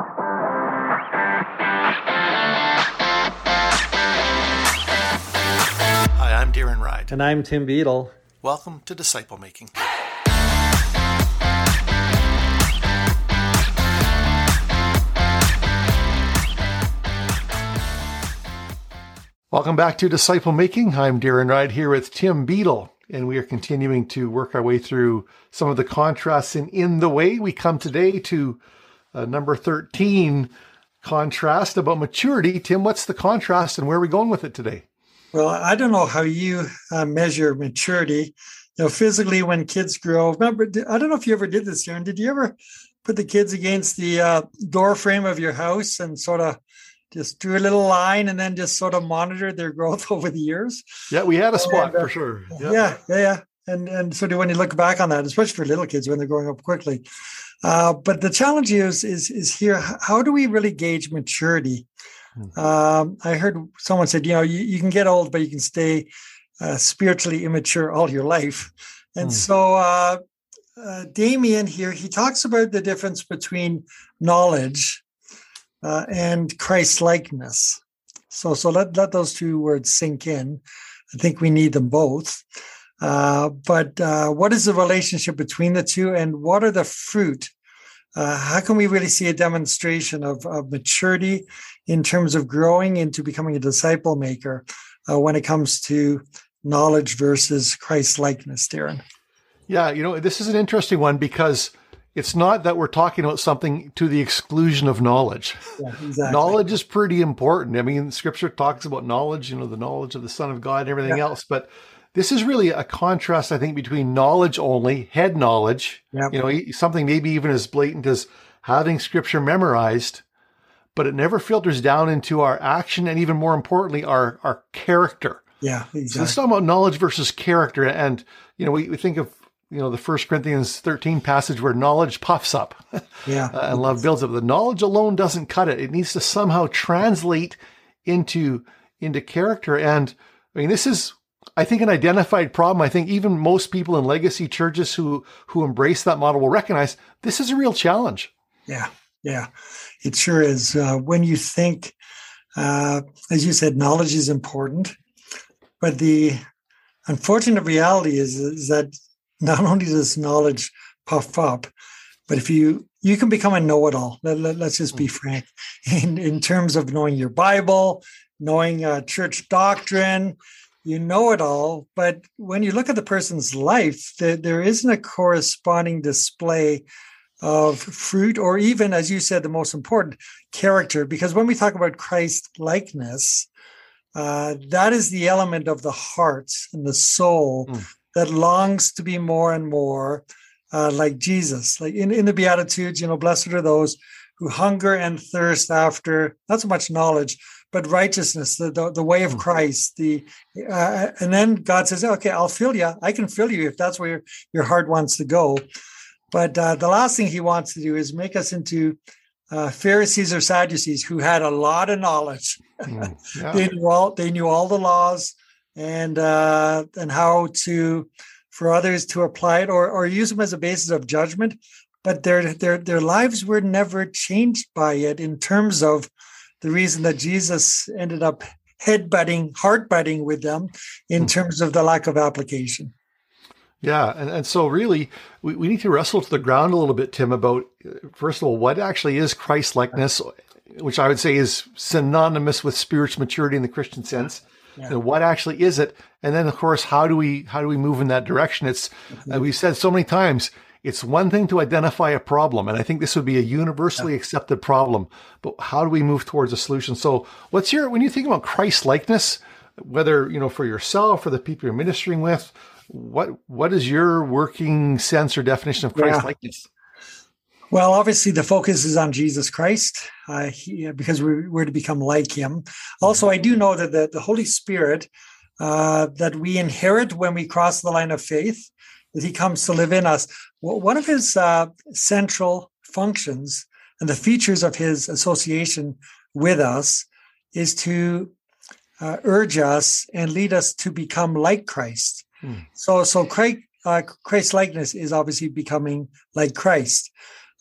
Hi, I'm Darren Ride. And I'm Tim Beadle. Welcome to Disciple Making. Welcome back to Disciple Making. I'm Darren Ride here with Tim Beadle, and we are continuing to work our way through some of the contrasts in In the Way. We come today to uh, number 13 contrast about maturity. Tim, what's the contrast and where are we going with it today? Well, I don't know how you uh, measure maturity. You know, physically, when kids grow, remember, I don't know if you ever did this, Darren. Did you ever put the kids against the uh, door frame of your house and sort of just drew a little line and then just sort of monitored their growth over the years. Yeah, we had a spot and, uh, for sure. Yep. Yeah, yeah, yeah. And and so do when you look back on that, especially for little kids when they're growing up quickly. Uh, but the challenge is is is here. How do we really gauge maturity? Hmm. Um, I heard someone said, you know, you, you can get old, but you can stay uh, spiritually immature all your life. And mm. so uh, uh, Damien here, he talks about the difference between knowledge uh, and Christ likeness. So, so let, let those two words sink in. I think we need them both. Uh, but uh, what is the relationship between the two, and what are the fruit? Uh, how can we really see a demonstration of, of, maturity in terms of growing into becoming a disciple maker uh, when it comes to knowledge versus Christ likeness, Darren? Yeah, you know, this is an interesting one because it's not that we're talking about something to the exclusion of knowledge. Yeah, exactly. knowledge is pretty important. I mean, scripture talks about knowledge, you know, the knowledge of the Son of God and everything yeah. else. But this is really a contrast, I think, between knowledge only, head knowledge, yep. you know, something maybe even as blatant as having scripture memorized, but it never filters down into our action and even more importantly, our, our character. Yeah, exactly. So let's talk about knowledge versus character. And, you know, we, we think of you know the First Corinthians thirteen passage where knowledge puffs up, yeah, uh, and love builds up. The knowledge alone doesn't cut it. It needs to somehow translate into into character. And I mean, this is I think an identified problem. I think even most people in legacy churches who who embrace that model will recognize this is a real challenge. Yeah, yeah, it sure is. Uh, when you think, uh, as you said, knowledge is important, but the unfortunate reality is, is that not only does knowledge puff up, but if you you can become a know-it-all. Let, us let, just be mm. frank in in terms of knowing your Bible, knowing uh, church doctrine. You know it all, but when you look at the person's life, there, there isn't a corresponding display of fruit, or even, as you said, the most important character. Because when we talk about Christ likeness, uh, that is the element of the heart and the soul mm that longs to be more and more uh, like Jesus. Like in, in the Beatitudes, you know, blessed are those who hunger and thirst after not so much knowledge, but righteousness, the, the, the way of hmm. Christ. The uh, and then God says, "Okay, I'll fill you. I can fill you if that's where your, your heart wants to go." But uh, the last thing He wants to do is make us into uh, Pharisees or Sadducees who had a lot of knowledge. Mm, yeah. they knew all they knew all the laws and uh, and how to for others to apply it or or use them as a basis of judgment. But their their their lives were never changed by it in terms of the reason that Jesus ended up headbutting, heartbutting with them in hmm. terms of the lack of application. Yeah, and, and so really, we, we need to wrestle to the ground a little bit, Tim, about first of all, what actually is Christ likeness, which I would say is synonymous with spiritual maturity in the Christian sense. Yeah. what actually is it? And then, of course, how do we how do we move in that direction? It's uh, we've said so many times. It's one thing to identify a problem, and I think this would be a universally yeah. accepted problem. But how do we move towards a solution? So, what's your when you think about Christ likeness, whether you know for yourself or the people you're ministering with, what what is your working sense or definition of Christ likeness? Well, obviously, the focus is on Jesus Christ uh, he, because we're, we're, to become like him. Also, I do know that the, the Holy Spirit uh, that we inherit when we cross the line of faith, that he comes to live in us. One of his uh, central functions and the features of his association with us is to uh, urge us and lead us to become like Christ. Hmm. So, so Christ, uh, Christ likeness is obviously becoming like Christ.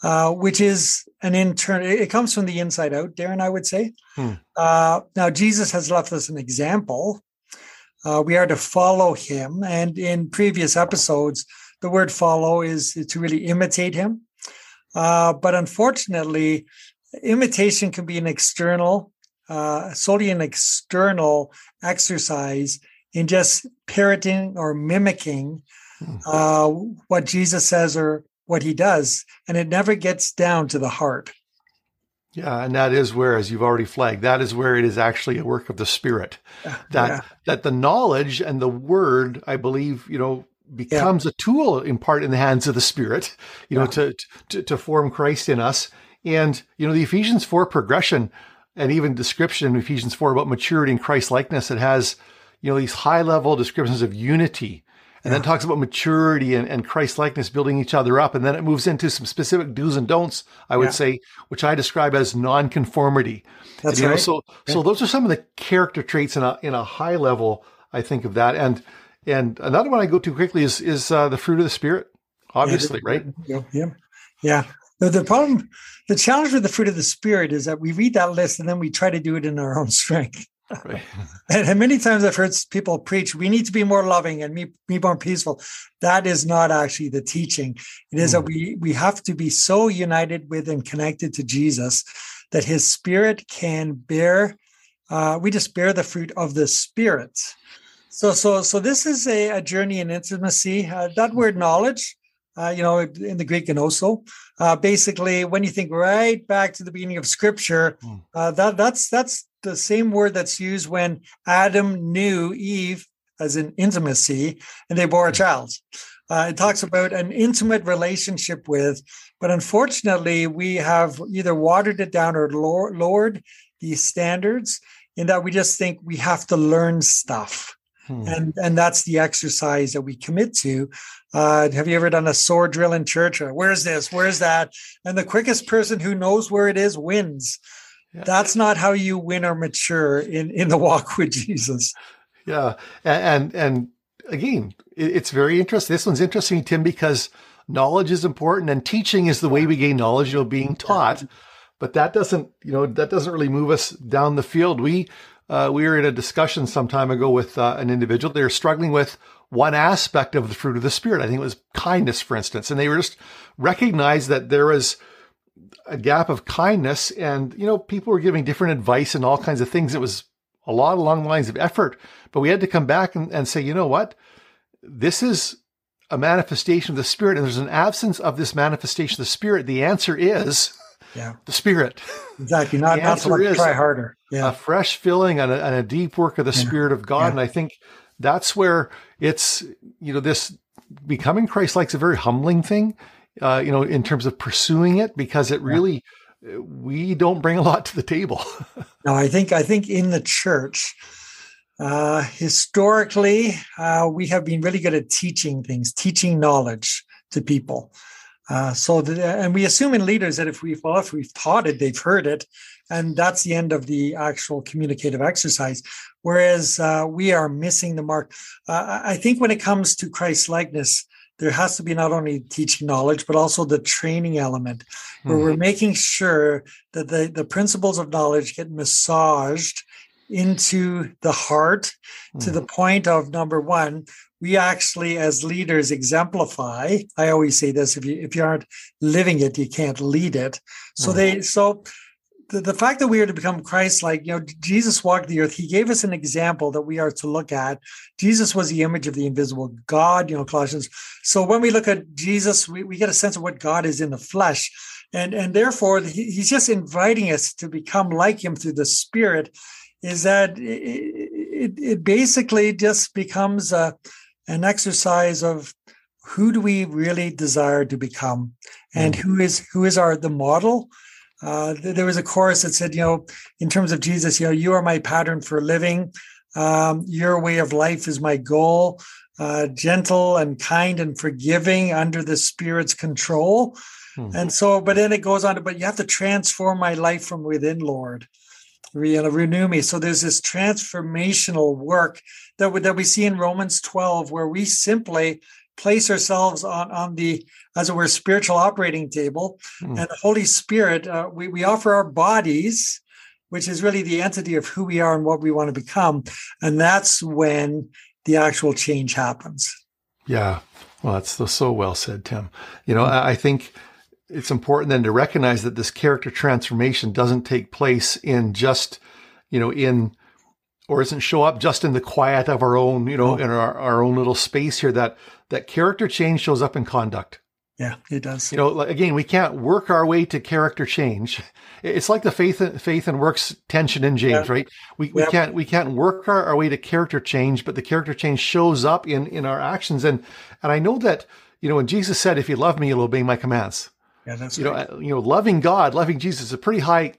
uh, which is an internal, it comes from the inside out, Darren, I would say. Uh, now, Jesus has left us an example. Uh, we are to follow him. And in previous episodes, the word follow is to really imitate him. Uh, but unfortunately, imitation can be an external, uh, solely an external exercise in just parroting or mimicking hmm. uh, what Jesus says or what he does. And it never gets down to the heart. Yeah, and that is where, as you've already flagged, that is where it is actually a work of the Spirit. That yeah. that the knowledge and the Word, I believe, you know, becomes yeah. a tool in part in the hands of the Spirit, you yeah. know, to, to to form Christ in us. And you know, the Ephesians four progression and even description in Ephesians four about maturity and Christ likeness, it has you know these high level descriptions of unity and yeah. then talks about maturity and, and Christ likeness building each other up. And then it moves into some specific do's and don'ts, I would yeah. say, which I describe as non-conformity. That's and, right. Know, so, yeah. so those are some of the character traits in a, in a high level, I think of that. And, and another one I go to quickly is, is uh, the fruit of the spirit, obviously, right? Yeah. Yeah. The, the problem, the challenge with the fruit of the spirit is that we read that list and then we try to do it in our own strength. Right. and, many times I've heard people preach, we need to be more loving and be, be more peaceful. That is not actually the teaching. It is mm. that hmm. we, we have to be so united with and connected to Jesus that his spirit can bear, uh, we just bear the fruit of the spirit. So, so, so this is a, a journey in intimacy. Uh, that word knowledge, uh, you know, in the Greek and also, uh, basically, when you think right back to the beginning of Scripture, mm. uh, that that's that's the same word that's used when Adam knew Eve as an intimacy and they bore a child. Uh, it talks about an intimate relationship with, but unfortunately, we have either watered it down or lowered these standards in that we just think we have to learn stuff. Hmm. And, and that's the exercise that we commit to. Uh, have you ever done a sword drill in church? Or where's this? Where's that? And the quickest person who knows where it is wins. That's not how you win or mature in, in the walk with Jesus. Yeah. And, and, and again, it's very interesting. This one's interesting, Tim, because knowledge is important and teaching is the way we gain knowledge, you know, being taught. But that doesn't, you know, that doesn't really move us down the field. We, uh, we were in a discussion some time ago with uh, an individual. They're struggling with one aspect of the fruit of the spirit. I think it was kindness, for instance, and they were just recognized that there was a gap of kindness and, you know, people were giving different advice and all kinds of things. It was a lot along the lines of effort, but we had to come back and, and say, you know what? This is a manifestation of the spirit and there's an absence of this manifestation of the spirit. The answer is yeah. the spirit. Exactly. Not, not so much try harder. Yeah. A fresh filling and a, and a deep work of the yeah. spirit of God. Yeah. And I think that's where it's, you know, this becoming Christ-like is a very humbling thing uh, you know, in terms of pursuing it because it really yeah. we don't bring a lot to the table. no, I think I think in the church, uh, historically, uh, we have been really good at teaching things, teaching knowledge to people. Uh, so, and we assume in leaders that if we've well, if we've taught it, they've heard it, and that's the end of the actual communicative exercise. Whereas uh, we are missing the mark. Uh, I think when it comes to Christ likeness, there has to be not only teaching knowledge but also the training element where mm-hmm. we're making sure that the, the principles of knowledge get massaged into the heart mm-hmm. to the mm-hmm. point of number one we actually as leaders exemplify i always say this if you if you aren't living it you can't lead it so mm-hmm. they so the, the fact that we are to become Christ like, you know, Jesus walked the earth. He gave us an example that we are to look at. Jesus was the image of the invisible God, you know, Colossians. So when we look at Jesus, we, we get a sense of what God is in the flesh. And, and therefore, he, he's just inviting us to become like him through the Spirit. Is that it, it, it basically just becomes a, an exercise of who do we really desire to become and mm. who is who is our the model uh, there was a chorus that said, you know, in terms of Jesus, you know, you are my pattern for living. Um, your way of life is my goal. Uh, gentle and kind and forgiving under the Spirit's control. Hmm. And so, but then it goes on to, but you have to transform my life from within, Lord. You know, renew me. So there's this transformational work that we, that we see in Romans 12, where we simply place ourselves on on the as it were spiritual operating table. Mm. and the holy spirit uh, we, we offer our bodies which is really the entity of who we are and what we want to become. And that's when the actual change happens. Yeah. Well that's so well said tim. You know i think it's important then to recognize that this character transformation doesn't take place in just you know in or doesn't show up just in the quiet of our own you know oh. in our, our own little space here that that character change shows up in conduct. Yeah it does. You know again we can't work our way to character change. It's like the faith faith and works tension in james yeah. right? We, we can't we can't work our, our way to character change but the character change shows up in in our actions. And and i know that you know when jesus said if you love me you'll obey my commands. Yeah, that's you know, uh, you know, loving God, loving Jesus is a pretty high.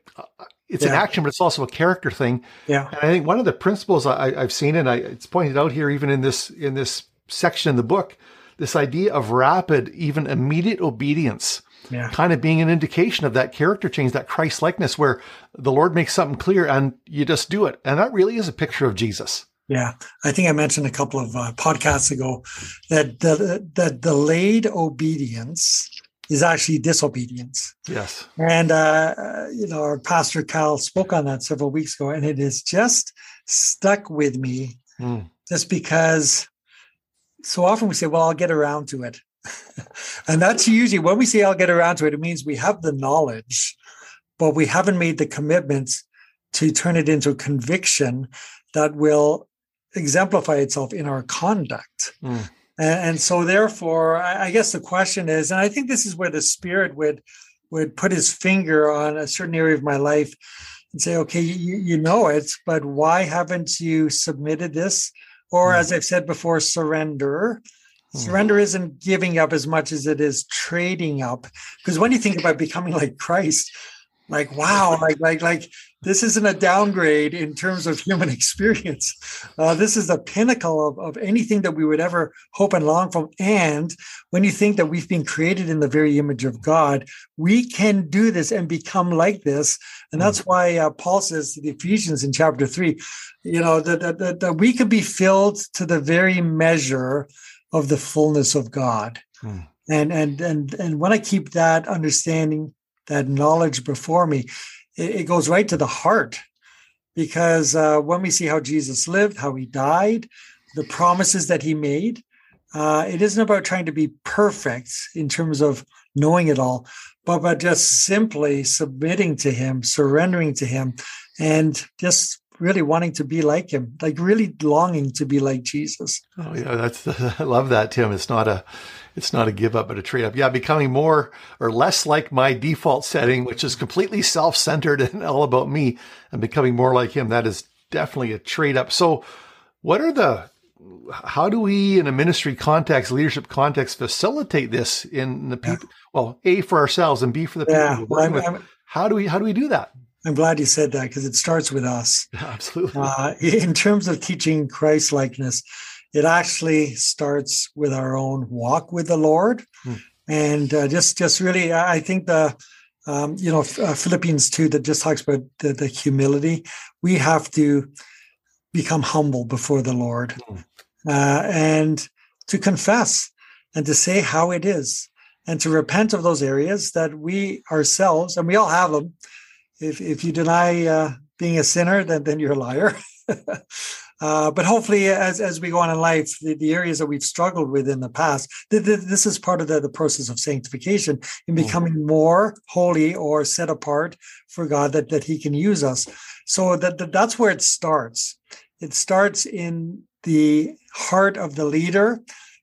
It's yeah. an action, but it's also a character thing. Yeah, and I think one of the principles I, have seen, and I, it's pointed out here, even in this in this section in the book, this idea of rapid, even immediate obedience. Yeah. kind of being an indication of that character change, that Christ likeness, where the Lord makes something clear and you just do it. And that really is a picture of Jesus. Yeah, I think I mentioned a couple of uh, podcasts ago that the, the delayed obedience is actually disobedience. Yes. And, uh, you know, our pastor Cal spoke on that several weeks ago, and it has just stuck with me mm. just because so often we say, well, I'll get around to it. and that's usually when we say I'll get around to it, it means we have the knowledge, but we haven't made the commitment to turn it into a conviction that will exemplify itself in our conduct. Mm. And, and so, therefore, I, guess the question is, and I think this is where the Spirit would would put his finger on a certain area of my life and say, okay, you, you know it, but why haven't you submitted this? Or, mm. as I've said before, surrender. Mm. Surrender isn't giving up as much as it is trading up. Because when you think about becoming like Christ, like wow like like like this isn't a downgrade in terms of human experience uh, this is the pinnacle of, of anything that we would ever hope and long for and when you think that we've been created in the very image of god we can do this and become like this and that's hmm. why uh, paul says to the ephesians in chapter 3 you know that, that, that, that we could be filled to the very measure of the fullness of god mm. and and and and when i keep that understanding that knowledge before me, it, it goes right to the heart. Because uh, when we see how Jesus lived, how he died, the promises that he made, uh, it isn't about trying to be perfect in terms of knowing it all, but by just simply submitting to him, surrendering to him, and just really wanting to be like him, like really longing to be like Jesus. Oh yeah, that's I love that, Tim. It's not a it's not a give up, but a trade up. Yeah, becoming more or less like my default setting, which is completely self centered and all about me, and becoming more like him. That is definitely a trade up. So, what are the how do we in a ministry context, leadership context, facilitate this in the people? Well, A for ourselves and B for the people yeah, we're working I'm, with. I'm, how do we how do we do that? I'm glad you said that because it starts with us. Absolutely. Uh, in terms of teaching Christ likeness, it actually starts with our own walk with the Lord, hmm. and uh, just just really, I think the um, you know uh, Philippians two that just talks about the, the, humility. We have to become humble before the Lord, hmm. uh, and to confess and to say how it is, and to repent of those areas that we ourselves and we all have them. If if you deny uh, being a sinner, then then you're a liar. Uh, but hopefully, as, as we go on in life, the, the areas that we've struggled with in the past, th- th- this is part of the, the process of sanctification in mm. becoming mm. more holy or set apart for God that, that He can use us. So that, that that's where it starts. It starts in the heart of the leader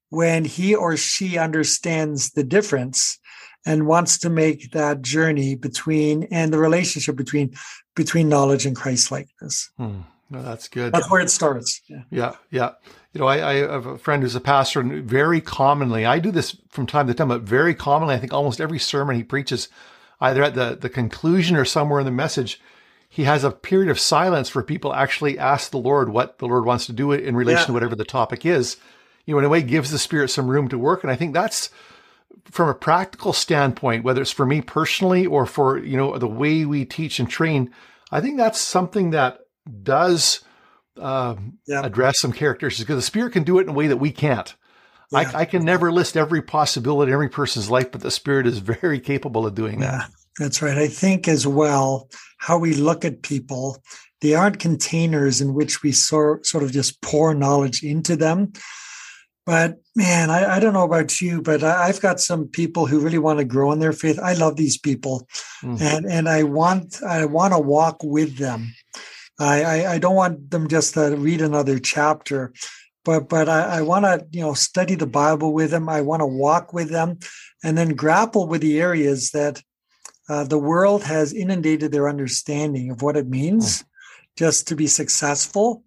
when he or she understands the difference and wants to make that journey between and the relationship between between knowledge and Christ likeness. Hmm. No, that's good. That's where it starts. Yeah. Yeah. Yeah. You know, I, I, have a friend who's a pastor, and very commonly, I do this from time to time, but very commonly, I think almost every sermon he preaches, either at the, the conclusion or somewhere in the message, he has a period of silence for people actually ask the Lord what the Lord wants to do in relation yeah. to whatever the topic is. You know, in a way, gives the Spirit some room to work. And I think that's from a practical standpoint, whether it's for me personally or for, you know, the way we teach and train, I think that's something that does um, yeah. address some characteristics because the spirit can do it in a way that we can't. yeah. I, I, can never list every possibility in every person's life, but the Spirit is very capable of doing that. Yeah, that's right. I think as well how we look at people. They aren't containers in which we sort sort of just pour knowledge into them. But man, I, I don't know about you, but I, have got some people who really want to grow in their faith. I love these people, mm-hmm. and and I want I want to walk with them. I, I, I don't want them just to read another chapter, but but I, I want to you know study the Bible with them. I want to walk with them, and then grapple with the areas that uh, the world has inundated their understanding of what it means mm. just to be successful,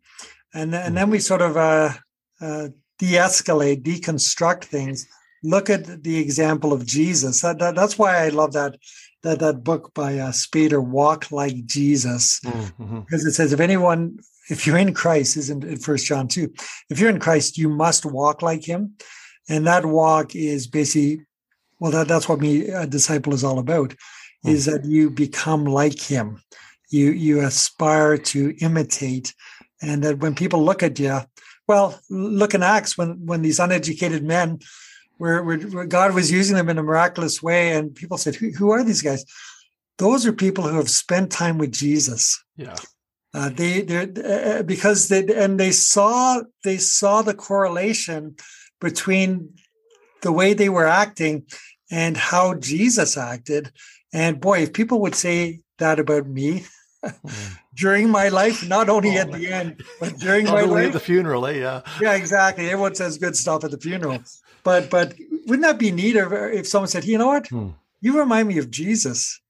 and and then we sort of uh, uh, de-escalate, deconstruct things. Look at the example of Jesus. That, that, that's why I love that that that book by uh, Spader, Walk Like Jesus, mm-hmm. because it says if anyone, if you're in Christ, isn't it First John two? If you're in Christ, you must walk like Him, and that walk is basically, well, that, that's what me a disciple is all about, mm-hmm. is that you become like Him, you you aspire to imitate, and that when people look at you, well, look in Acts when when these uneducated men where, where, where, God was using them in a miraculous way. And people said, who, who, are these guys? Those are people who have spent time with Jesus. Yeah. Uh, they they uh, because they and they saw they saw the correlation between the way they were acting and how Jesus acted. And boy, if people would say that about me, mm. During my life, not only oh, at the end, but during my life. At the funeral, eh? Yeah. Yeah, exactly. Everyone says good stuff at the funeral. But but wouldn't that be neat if someone said, you know what, hmm. you remind me of Jesus?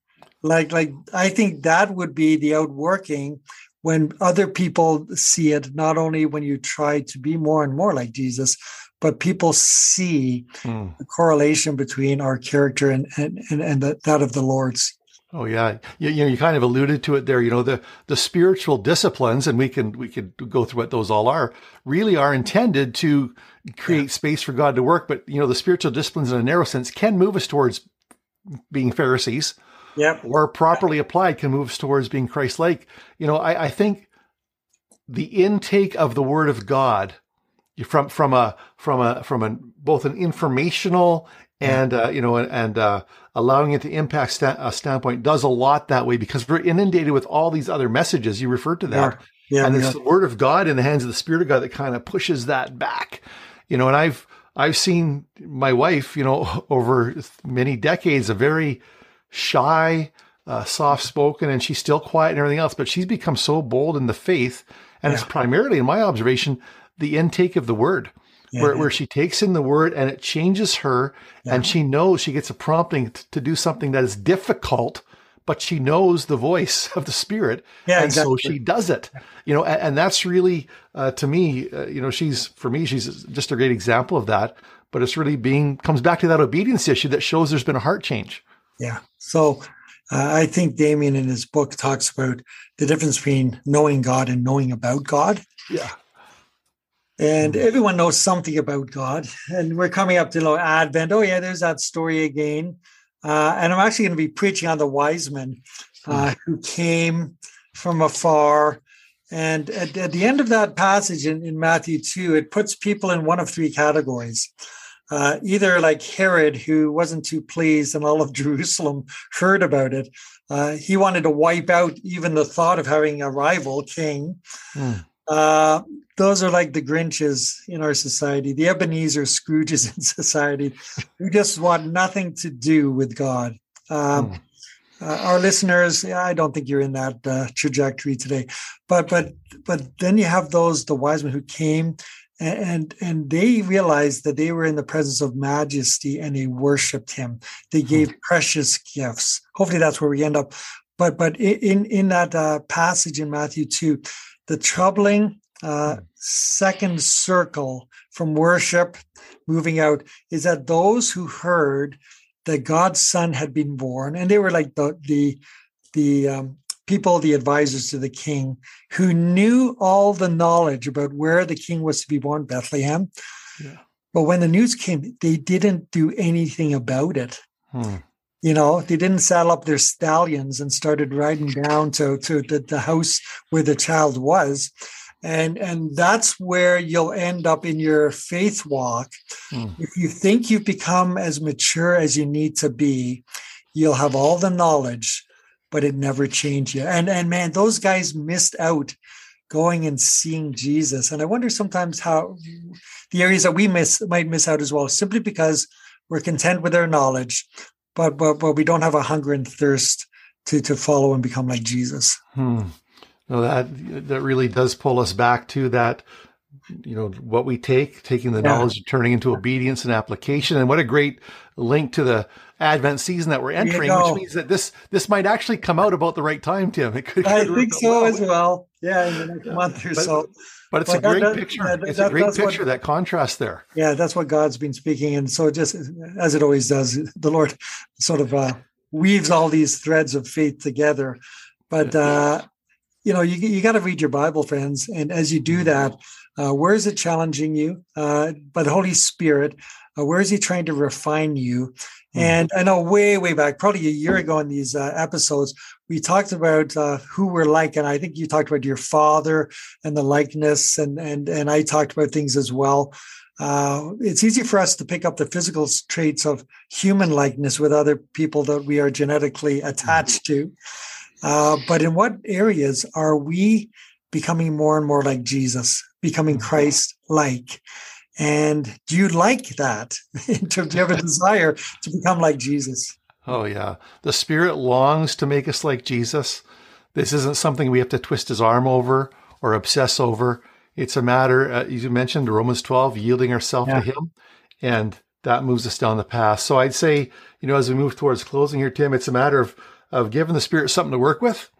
Like like I think that would be the outworking when other people see it. Not only when you try to be more and more like Jesus, but people see hmm. the correlation between our character and and and, and the, that of the Lord's. Oh yeah, you, you, know you kind of alluded to it there. You know the the spiritual disciplines, and we can we could go through what those all are. Really are intended to create yeah. space for God to work. But you know the spiritual disciplines, in a narrow sense, can move us towards being Pharisees. Yep. Or properly applied, can move us towards being Christ-like. You know, I, I think the intake of the Word of God from from a from a from a both an informational and uh, you know and uh, allowing it to impact sta- a standpoint does a lot that way because we're inundated with all these other messages. You referred to that, yeah. Yeah, and it's the Word of God in the hands of the Spirit of God that kind of pushes that back. You know, and I've I've seen my wife, you know, over many decades, a very shy, uh, soft spoken, and she's still quiet and everything else, but she's become so bold in the faith, and it's primarily, in my observation, the intake of the Word yeah, where, yeah. where she takes in the word and it changes her yeah. and she knows she gets a prompting t- to do something that is difficult but she knows the voice of the spirit yeah, and exactly. so she does it you know and, and that's really uh, to me uh, you know she's for me she's just a great example of that but it's really being comes back to that obedience issue that shows there's been a heart change yeah so uh, i think damien in his book talks about the difference between knowing god and knowing about god yeah and mm-hmm. everyone knows something about God. And we're coming up to you know, Advent. Oh, yeah, there's that story again. Uh, and I'm actually going to be preaching on the wise men uh, mm-hmm. who came from afar. And at, at, the end of that passage in, in, Matthew 2, it puts people in one of three categories. Uh, either like Herod, who wasn't too pleased, and all of Jerusalem heard about it. Uh, he wanted to wipe out even the thought of having a rival king. Mm. Uh, those are like the Grinches in our society, the Ebenezer Scrooges in society, who just want nothing to do with God. Um, mm. uh, our listeners, I don't think you're in that uh, trajectory today, but but but then you have those the wise men who came and and they realized that they were in the presence of majesty and they worshipped him they hmm. gave precious gifts hopefully that's where we end up but but in in that uh, passage in matthew 2 the troubling uh, hmm. second circle from worship moving out is that those who heard that God's son had been born, and they were like the the the um, people, the advisors to the king, who knew all the knowledge about where the king was to be born, Bethlehem. Yeah. But when the news came, they didn't do anything about it. Hmm. You know, they didn't saddle up their stallions and started riding down to, to the, the house where the child was. And and that's where you'll end up in your faith walk. Mm. if you think you've become as mature as you need to be you'll have all the knowledge but it never changed you. And and man those guys missed out going and seeing jesus. And i wonder sometimes how the areas that we miss might miss out as well simply because we're content with our knowledge but but but we don't have a hunger and thirst to to follow and become like jesus hmm. No, that that really does pull us back to that. You know what we take, taking the yeah. knowledge, turning into obedience and application, and what a great link to the Advent season that we're entering, which means that this this might actually come out about the right time, Tim. It could, I think so well. as well. Yeah, in the next yeah. month or but, so. But it's a great that, picture. That, it's that, a great picture. What, that contrast there. Yeah, that's what God's been speaking, and so just as it always does, the Lord sort of uh, weaves all these threads of faith together. But uh, you know, you, you got to read your Bible, friends. And as you do mm-hmm. that, uh, where is it challenging you uh, by the Holy Spirit? Uh, where is He trying to refine you? Mm-hmm. And I know way, way back, probably a year ago in these uh, episodes, we talked about uh, who we're like, and I think you talked about your father and the likeness, and and and I talked about things as well. Uh, it's easy for us to pick up the physical traits of human likeness with other people that we are genetically attached to. Uh, but in what areas are we becoming more and more like Jesus, becoming mm-hmm. Christ like? And do you like that? do you have a desire to become like Jesus? Oh, yeah. The Spirit longs to make us like Jesus. This isn't something we have to twist his arm over or obsess over. It's a matter, uh, as you mentioned, Romans 12, yielding ourselves yeah. to him. And that moves us down the path. So I'd say, you know, as we move towards closing here, Tim, it's a matter of of giving the Spirit something to work with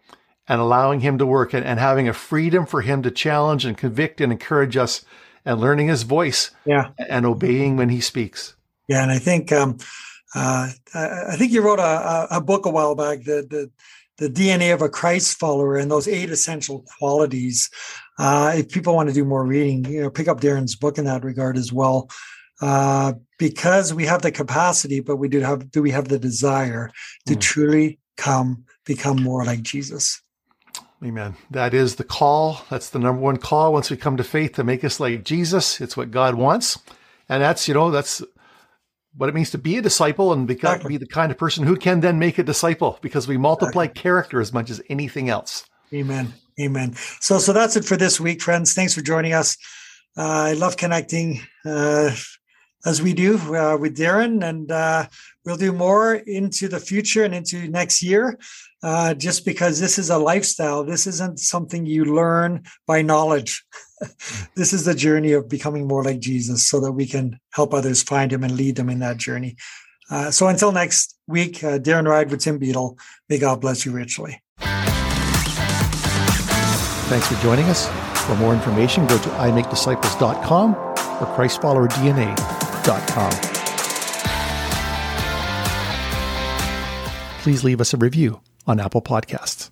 and allowing Him to work and, and having a freedom for Him to challenge and convict and encourage us and learning His voice yeah. and obeying when He speaks. Yeah, and I think um, uh, I think you wrote a, a book a while back, the, the the DNA of a Christ follower and those eight essential qualities. Uh, if people want to do more reading, you know, pick up Darren's book in that regard as well. Uh, because we have the capacity, but we do have do we have the desire to mm. truly come become more like Jesus. Amen. That is the call. That's the number one call once we come to faith to make us like Jesus. It's what God wants. And that's, you know, that's what it means to be a disciple and become, be the kind of person who can then make a disciple because we multiply character as much as anything else. Amen. Amen. So, so that's it for this week, friends. Thanks for joining us. Uh, I love connecting uh, as we do uh, with Darren, and uh, we'll do more into the future and into next year. Uh, just because this is a lifestyle, this isn't something you learn by knowledge. this is the journey of becoming more like Jesus, so that we can help others find Him and lead them in that journey. Uh, so until next week, uh, Darren Ride with Tim Beadle. May God bless you richly. Thanks for joining us. For more information, go to imakedisciples.com or ChristFollowerDNA.com please leave us a review on Apple Podcasts.